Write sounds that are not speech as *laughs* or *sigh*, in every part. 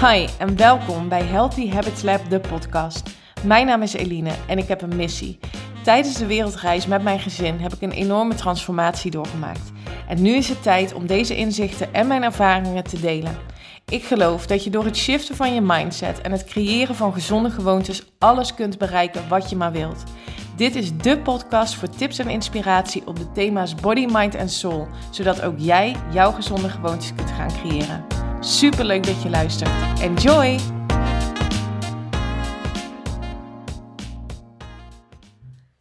Hi en welkom bij Healthy Habits Lab, de podcast. Mijn naam is Eline en ik heb een missie. Tijdens de wereldreis met mijn gezin heb ik een enorme transformatie doorgemaakt. En nu is het tijd om deze inzichten en mijn ervaringen te delen. Ik geloof dat je door het shiften van je mindset en het creëren van gezonde gewoontes alles kunt bereiken wat je maar wilt. Dit is de podcast voor tips en inspiratie op de thema's body, mind en soul, zodat ook jij jouw gezonde gewoontes kunt gaan creëren. Super leuk dat je luistert. Enjoy!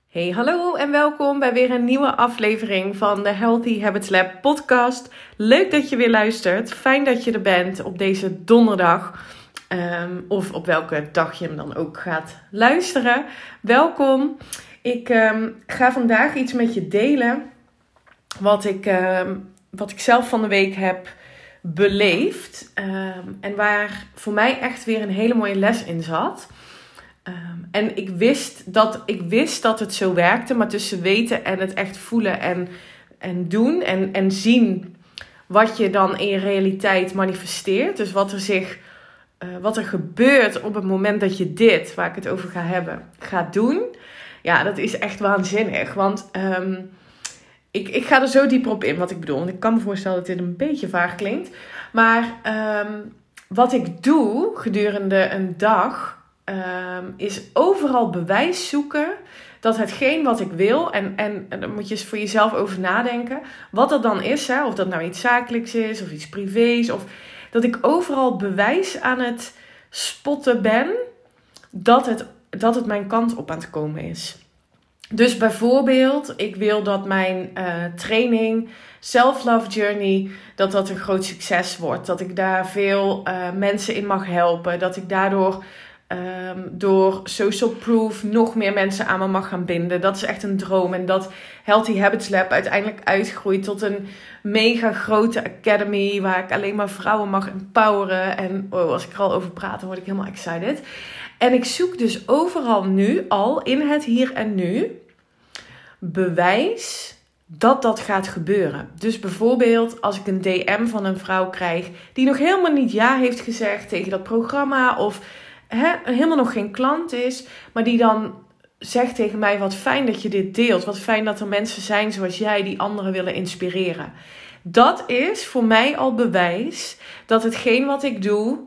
Hey, hallo en welkom bij weer een nieuwe aflevering van de Healthy Habits Lab podcast. Leuk dat je weer luistert. Fijn dat je er bent op deze donderdag. Um, of op welke dag je hem dan ook gaat luisteren. Welkom. Ik um, ga vandaag iets met je delen wat ik, um, wat ik zelf van de week heb beleefd. en waar voor mij echt weer een hele mooie les in zat. Um, en ik wist, dat, ik wist dat het zo werkte, maar tussen weten en het echt voelen en, en doen en, en zien wat je dan in je realiteit manifesteert. Dus wat er zich, uh, wat er gebeurt op het moment dat je dit, waar ik het over ga hebben, gaat doen. Ja, dat is echt waanzinnig. Want um, ik, ik ga er zo dieper op in wat ik bedoel. Want ik kan me voorstellen dat dit een beetje vaag klinkt. Maar um, wat ik doe gedurende een dag um, is overal bewijs zoeken dat hetgeen wat ik wil, en, en, en dan moet je voor jezelf over nadenken, wat dat dan is, hè, of dat nou iets zakelijks is of iets privés, of dat ik overal bewijs aan het spotten ben dat het, dat het mijn kant op aan het komen is. Dus bijvoorbeeld, ik wil dat mijn uh, training, Self-Love Journey, dat dat een groot succes wordt. Dat ik daar veel uh, mensen in mag helpen. Dat ik daardoor Um, door social proof nog meer mensen aan me mag gaan binden. Dat is echt een droom. En dat Healthy Habits Lab uiteindelijk uitgroeit tot een mega grote academy. Waar ik alleen maar vrouwen mag empoweren. En oh, als ik er al over praat, dan word ik helemaal excited. En ik zoek dus overal nu al in het hier en nu bewijs dat dat gaat gebeuren. Dus bijvoorbeeld als ik een DM van een vrouw krijg die nog helemaal niet ja heeft gezegd tegen dat programma of helemaal nog geen klant is, maar die dan zegt tegen mij: Wat fijn dat je dit deelt. Wat fijn dat er mensen zijn zoals jij die anderen willen inspireren. Dat is voor mij al bewijs dat hetgeen wat ik doe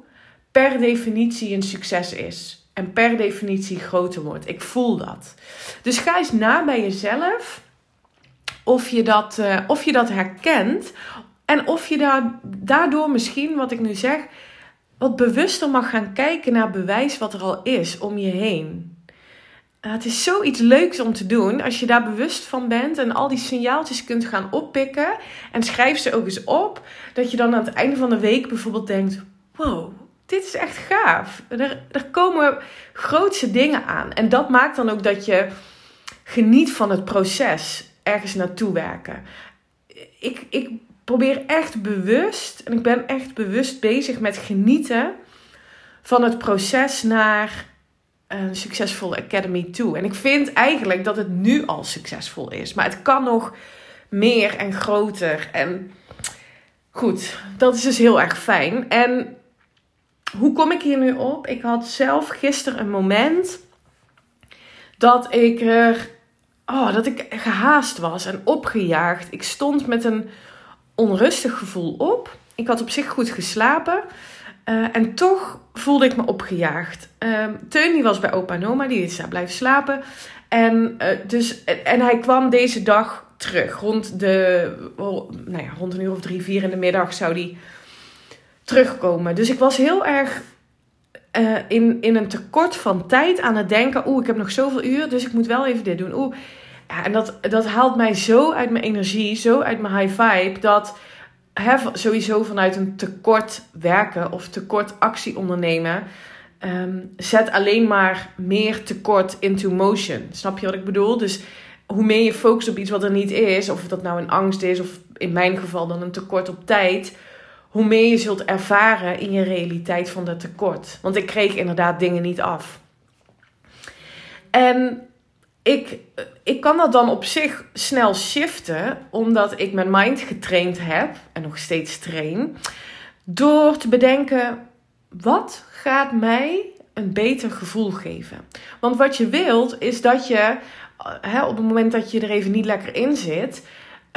per definitie een succes is. En per definitie groter wordt. Ik voel dat. Dus ga eens na bij jezelf of je dat, uh, of je dat herkent. En of je daar, daardoor misschien, wat ik nu zeg, wat bewuster mag gaan kijken naar bewijs wat er al is om je heen. Uh, het is zoiets leuks om te doen als je daar bewust van bent en al die signaaltjes kunt gaan oppikken. En schrijf ze ook eens op. Dat je dan aan het einde van de week bijvoorbeeld denkt: wow, dit is echt gaaf. Er, er komen grootse dingen aan. En dat maakt dan ook dat je geniet van het proces ergens naartoe werken. Ik, ik probeer echt bewust, en ik ben echt bewust bezig met genieten van het proces naar een succesvolle academy toe. En ik vind eigenlijk dat het nu al succesvol is, maar het kan nog meer en groter. En goed, dat is dus heel erg fijn. En hoe kom ik hier nu op? Ik had zelf gisteren een moment dat ik er, oh, dat ik gehaast was en opgejaagd. Ik stond met een onrustig gevoel op. Ik had op zich goed geslapen. Uh, en toch voelde ik me opgejaagd. Uh, Teun die was bij opa en oma, die is daar blijven slapen. En, uh, dus, en hij kwam deze dag terug. Rond, de, nou ja, rond een uur of drie, vier in de middag zou hij terugkomen. Dus ik was heel erg uh, in, in een tekort van tijd aan het denken. Oeh, ik heb nog zoveel uur, dus ik moet wel even dit doen. Oeh, ja, en dat, dat haalt mij zo uit mijn energie, zo uit mijn high vibe, dat hè, sowieso vanuit een tekort werken of tekort actie ondernemen, um, zet alleen maar meer tekort into motion. Snap je wat ik bedoel? Dus hoe meer je focust op iets wat er niet is, of dat nou een angst is, of in mijn geval dan een tekort op tijd, hoe meer je zult ervaren in je realiteit van dat tekort. Want ik kreeg inderdaad dingen niet af. En ik, ik kan dat dan op zich snel shiften, omdat ik mijn mind getraind heb en nog steeds train, door te bedenken: wat gaat mij een beter gevoel geven? Want wat je wilt is dat je hè, op het moment dat je er even niet lekker in zit,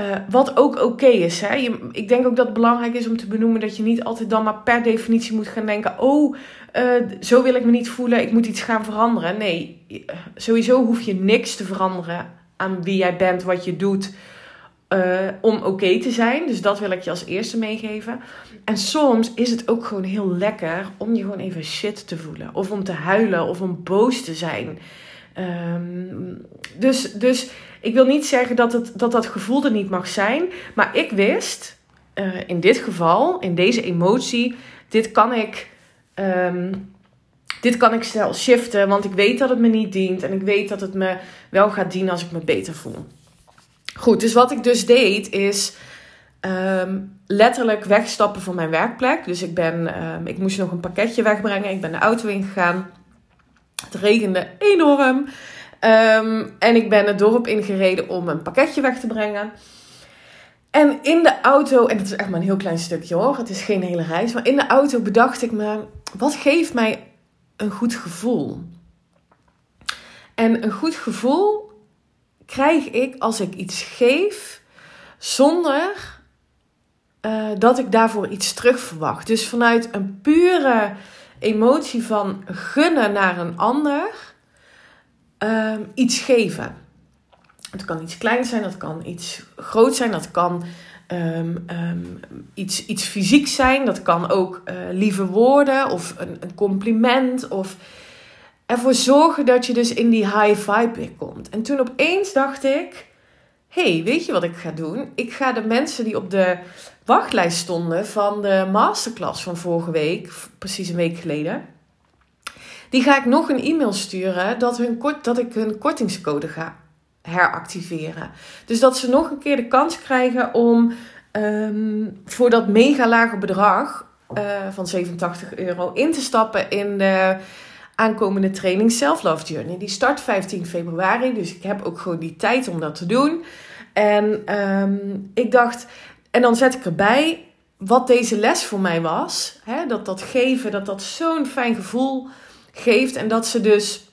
uh, wat ook oké is. Hè? Je, ik denk ook dat het belangrijk is om te benoemen dat je niet altijd dan maar per definitie moet gaan denken: oh, uh, zo wil ik me niet voelen, ik moet iets gaan veranderen. Nee, sowieso hoef je niks te veranderen aan wie jij bent, wat je doet. Om oké te zijn. Dus dat wil ik je als eerste meegeven. En soms is het ook gewoon heel lekker om je gewoon even shit te voelen. Of om te huilen of om boos te zijn. Um, dus, dus ik wil niet zeggen dat, het, dat dat gevoel er niet mag zijn. Maar ik wist, uh, in dit geval, in deze emotie, dit kan ik. Um, dit kan ik snel shiften, want ik weet dat het me niet dient. En ik weet dat het me wel gaat dienen als ik me beter voel. Goed, dus wat ik dus deed is um, letterlijk wegstappen van mijn werkplek. Dus ik, ben, ik moest nog een pakketje wegbrengen. Ik ben de auto ingegaan. Het regende enorm. Um, en ik ben het dorp ingereden om een pakketje weg te brengen. En in de auto, en het is echt maar een heel klein stukje hoor, het is geen hele reis, maar in de auto bedacht ik me, wat geeft mij een goed gevoel? En een goed gevoel krijg ik als ik iets geef zonder uh, dat ik daarvoor iets terug verwacht. Dus vanuit een pure emotie van gunnen naar een ander uh, iets geven. Het kan iets kleins zijn, dat kan iets groot zijn, dat kan um, um, iets, iets fysiek zijn, dat kan ook uh, lieve woorden of een, een compliment of ervoor zorgen dat je dus in die high vibe weer komt. En toen opeens dacht ik, hey, weet je wat ik ga doen? Ik ga de mensen die op de wachtlijst stonden van de masterclass van vorige week, precies een week geleden, die ga ik nog een e-mail sturen dat, hun kort, dat ik hun kortingscode ga heractiveren. Dus dat ze nog een keer de kans krijgen om um, voor dat mega lage bedrag uh, van 87 euro in te stappen in de aankomende training Self Love Journey. Die start 15 februari, dus ik heb ook gewoon die tijd om dat te doen. En um, ik dacht, en dan zet ik erbij wat deze les voor mij was. Hè? Dat dat geven, dat dat zo'n fijn gevoel geeft. En dat ze dus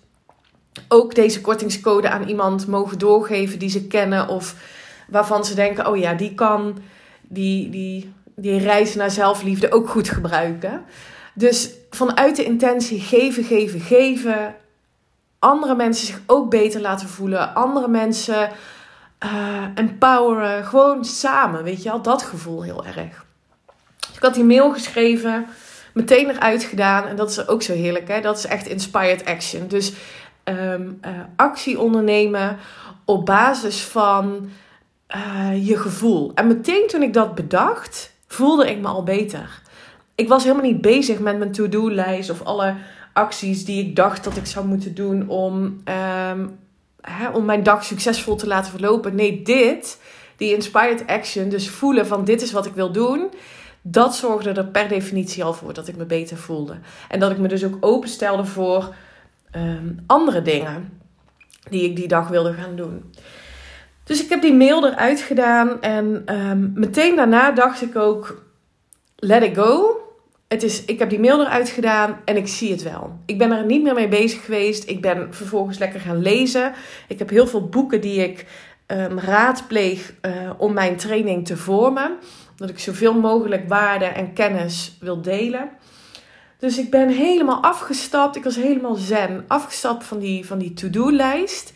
ook deze kortingscode aan iemand mogen doorgeven die ze kennen. Of waarvan ze denken, oh ja, die kan die, die, die reis naar zelfliefde ook goed gebruiken. Dus vanuit de intentie geven, geven, geven. Andere mensen zich ook beter laten voelen. Andere mensen uh, empoweren. Gewoon samen, weet je al Dat gevoel heel erg. Dus ik had die mail geschreven. Meteen eruit gedaan. En dat is ook zo heerlijk. Hè? Dat is echt inspired action. Dus um, uh, actie ondernemen op basis van uh, je gevoel. En meteen toen ik dat bedacht, voelde ik me al beter ik was helemaal niet bezig met mijn to-do-lijst of alle acties die ik dacht dat ik zou moeten doen om, um, om mijn dag succesvol te laten verlopen. Nee, dit, die inspired action, dus voelen van dit is wat ik wil doen, dat zorgde er per definitie al voor dat ik me beter voelde. En dat ik me dus ook openstelde voor um, andere dingen die ik die dag wilde gaan doen. Dus ik heb die mail eruit gedaan en um, meteen daarna dacht ik ook: let it go het is, ik heb die mail eruit gedaan en ik zie het wel. Ik ben er niet meer mee bezig geweest. Ik ben vervolgens lekker gaan lezen. Ik heb heel veel boeken die ik um, raadpleeg uh, om mijn training te vormen. Dat ik zoveel mogelijk waarde en kennis wil delen. Dus ik ben helemaal afgestapt. Ik was helemaal zen. Afgestapt van die, van die to-do-lijst.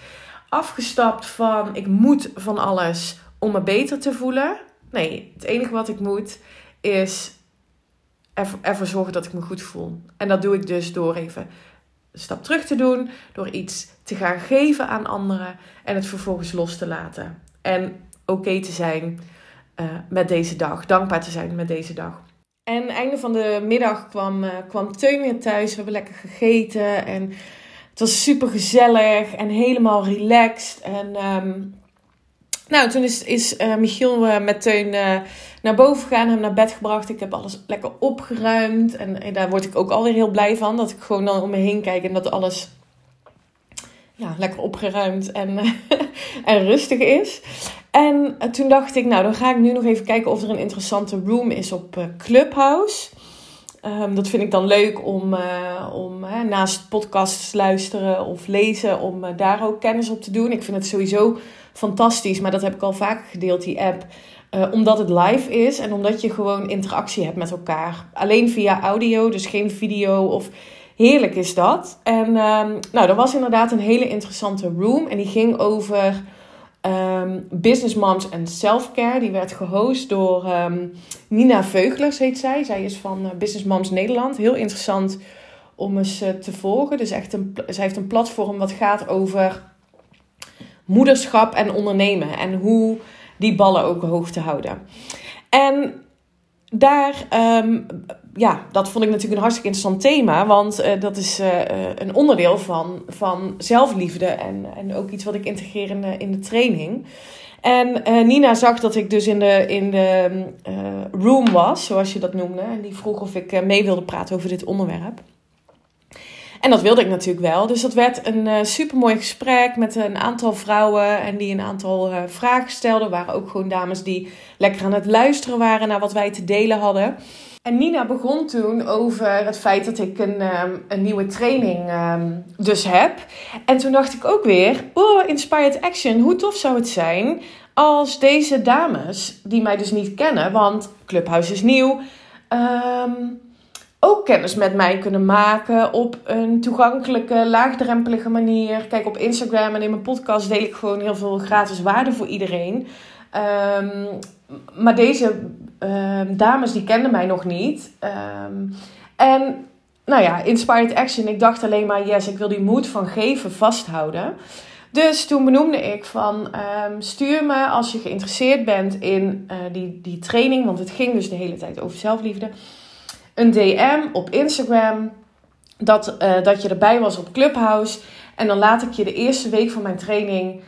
Afgestapt van ik moet van alles om me beter te voelen. Nee, het enige wat ik moet is ervoor zorgen dat ik me goed voel. En dat doe ik dus door even een stap terug te doen, door iets te gaan geven aan anderen en het vervolgens los te laten. En oké te zijn uh, met deze dag, dankbaar te zijn met deze dag. En einde van de middag kwam, uh, kwam Teun weer thuis. We hebben lekker gegeten en het was super gezellig en helemaal relaxed. En um, nou, toen is, is uh, Michiel uh, met uh, naar boven gegaan, hem naar bed gebracht. Ik heb alles lekker opgeruimd. En, daar word ik ook alweer heel blij van. Dat ik gewoon dan om me heen kijk en dat alles ja, lekker opgeruimd en, *laughs* en rustig is. En toen dacht ik, nou, dan ga ik nu nog even kijken of er een interessante room is op Clubhouse. Ehm, dat vind ik dan leuk om, om naast podcasts luisteren of lezen, om daar ook kennis op te doen. Ik vind het sowieso fantastisch, maar dat heb ik al vaker gedeeld, die app. omdat het live is en omdat je gewoon interactie hebt met elkaar. Alleen via audio, dus geen video of heerlijk is dat. En um, nou, er was inderdaad een hele interessante room en die ging over um, Business Moms en Self-Care. Die werd gehost door um, Nina Veuglers, heet zij. Zij is van uh, Business Moms Nederland. Heel interessant om eens uh, te volgen. Dus echt een, zij heeft een platform wat gaat over moederschap en ondernemen. En hoe die ballen ook hoog te houden. En daar um, ja, dat vond ik natuurlijk een hartstikke interessant thema. Want uh, dat is uh, een onderdeel van, van zelfliefde. En, en ook iets wat ik integreer in de, in de training. En Nina zag dat ik dus in de, in de room was, zoals je dat noemde. En die vroeg of ik mee wilde praten over dit onderwerp. En dat wilde ik natuurlijk wel. Dus dat werd een uh, supermooi gesprek met een aantal vrouwen. En die een aantal uh, vragen stelden. Waren ook gewoon dames die lekker aan het luisteren waren naar wat wij te delen hadden. En Nina begon toen over het feit dat ik een, um, een nieuwe training um, dus heb. En toen dacht ik ook weer, oh, Inspired Action, hoe tof zou het zijn als deze dames, die mij dus niet kennen, want Clubhouse is nieuw, um, ook kennis met mij kunnen maken op een toegankelijke, laagdrempelige manier. Kijk, op Instagram en in mijn podcast deel ik gewoon heel veel gratis waarde voor iedereen. maar deze um, dames die kenden mij nog niet. Um, en nou ja, Inspired Action. Ik dacht alleen maar, yes, ik wil die moed van geven vasthouden. Dus toen benoemde ik van, stuur me als je geïnteresseerd bent in uh, die, die training. Want het ging dus de hele tijd over zelfliefde. Een DM op Instagram. Dat, uh, dat je erbij was op Clubhouse. En dan laat ik je de eerste week van mijn training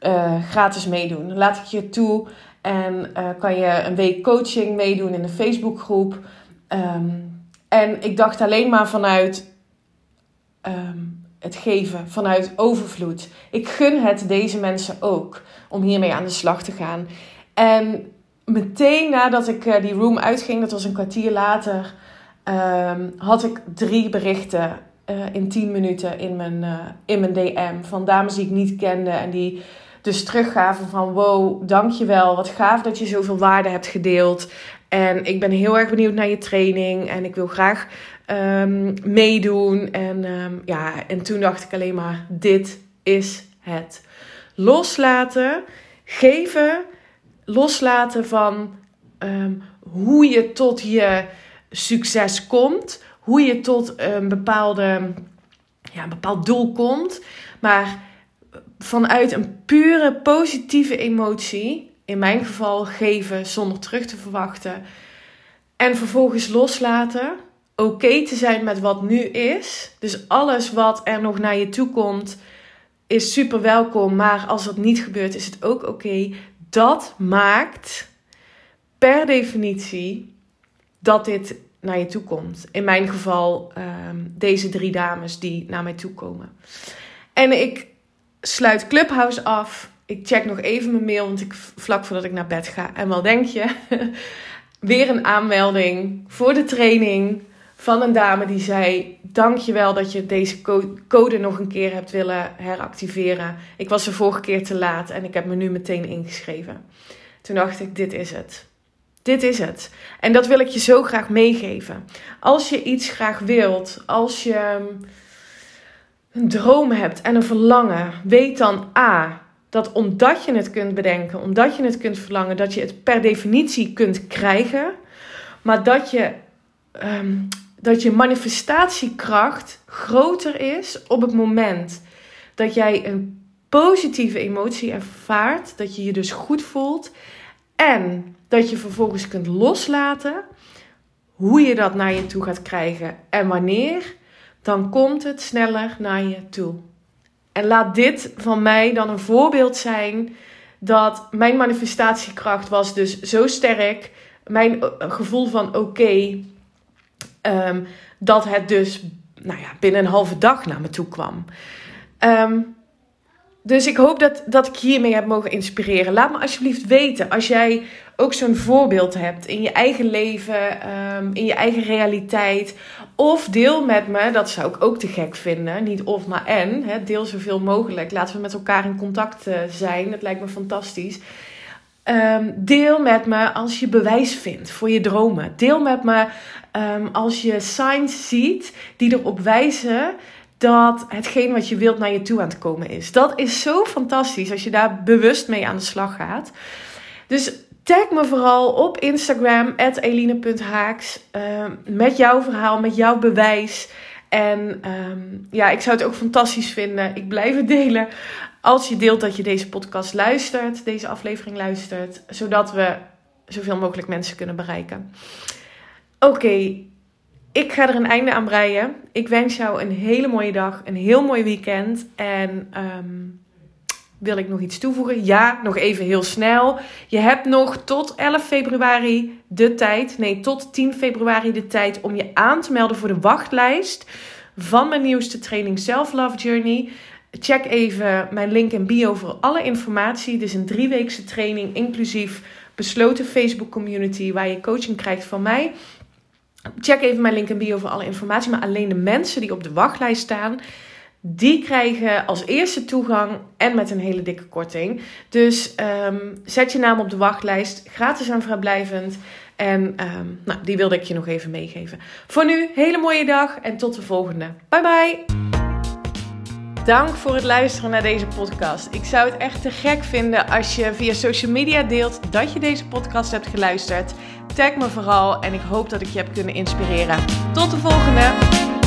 uh, gratis meedoen. Laat ik je toe en uh, kan je een week coaching meedoen in de Facebookgroep. Um, en ik dacht alleen maar vanuit um, het geven, vanuit overvloed. Ik gun het deze mensen ook om hiermee aan de slag te gaan. En meteen nadat ik uh, die room uitging, dat was een kwartier later, um, had ik drie berichten uh, in tien minuten in mijn, in mijn DM van dames die ik niet kende en die dus teruggaven van wow, dankjewel. Wat gaaf dat je zoveel waarde hebt gedeeld. En ik ben heel erg benieuwd naar je training. En ik wil graag um, meedoen. En um, ja, en toen dacht ik alleen maar, dit is het. Loslaten, geven, loslaten van um, hoe je tot je succes komt. Hoe je tot een bepaalde, ja, een bepaald doel komt. Maar vanuit een pure positieve emotie, in mijn geval geven zonder terug te verwachten, en vervolgens loslaten, oké te zijn met wat nu is. Dus alles wat er nog naar je toe komt, is super welkom, maar als dat niet gebeurt, is het ook oké. Dat maakt per definitie dat dit naar je toe komt. In mijn geval um, deze drie dames die naar mij toe komen. En ik sluit Clubhouse af. Ik check nog even mijn mail, want ik vlak voordat ik naar bed ga. En wat denk je? *laughs* Weer een aanmelding voor de training van een dame die zei: Dankjewel dat je deze code nog een keer hebt willen heractiveren. Ik was de vorige keer te laat en ik heb me nu meteen ingeschreven. Toen dacht ik: Dit is het. Dit is het. En dat wil ik je zo graag meegeven. Als je iets graag wilt, als je een droom hebt en een verlangen, weet dan A. Dat omdat je het kunt bedenken, omdat je het kunt verlangen, dat je het per definitie kunt krijgen. Maar dat je, um, dat je manifestatiekracht groter is op het moment dat jij een positieve emotie ervaart. Dat je je dus goed voelt. En dat je vervolgens kunt loslaten hoe je dat naar je toe gaat krijgen en wanneer dan komt het sneller naar je toe. En laat dit van mij dan een voorbeeld zijn dat mijn manifestatiekracht was dus zo sterk, mijn eh, gevoel van oké, um, dat het dus nou ja, binnen een halve dag naar me toe kwam. Um, dus ik hoop dat, dat ik hiermee heb mogen inspireren. Laat me alsjeblieft weten als jij ook zo'n voorbeeld hebt in je eigen leven, ehm, in je eigen realiteit. Of deel met me, dat zou ik ook te gek vinden. Niet of, maar en. Hè, deel zoveel mogelijk. Laten we met elkaar in contact uh, zijn. Dat lijkt me fantastisch. Ehm, deel met me als je bewijs vindt voor je dromen. Deel met me um, als je signs ziet die erop wijzen dat hetgeen wat je wilt naar je toe aan het komen is. Dat is zo fantastisch als je daar bewust mee aan de slag gaat. Dus tag me vooral op Instagram, eline.haaks, uh, met jouw verhaal, met jouw bewijs. En um, ja, ik zou het ook fantastisch vinden. Ik blijf het delen. Als je deelt dat je deze podcast luistert, deze aflevering luistert, zodat we zoveel mogelijk mensen kunnen bereiken. Oké, ik ga er een einde aan breien. Ik wens jou een hele mooie dag, een heel mooi weekend. En um, wil ik nog iets toevoegen? Ja, nog even heel snel. Je hebt nog tot 11 februari de tijd, nee, tot 10 februari de tijd om je aan te melden voor de wachtlijst van mijn nieuwste training Self Love Journey. Check even mijn link in bio voor alle informatie. Dit is een drieweekse training, inclusief besloten Facebook community waar je coaching krijgt van mij. Check even mijn link in bio voor alle informatie. Maar alleen de mensen die op de wachtlijst staan, die krijgen als eerste toegang en met een hele dikke korting. Dus um, zet je naam op de wachtlijst, gratis en vrijblijvend. En um, nou, die wilde ik je nog even meegeven. Voor nu, hele mooie dag en tot de volgende. Bye bye! Dank voor het luisteren naar deze podcast. Ik zou het echt te gek vinden als je via social media deelt dat je deze podcast hebt geluisterd. Tag me vooral en ik hoop dat ik je heb kunnen inspireren. Tot de volgende!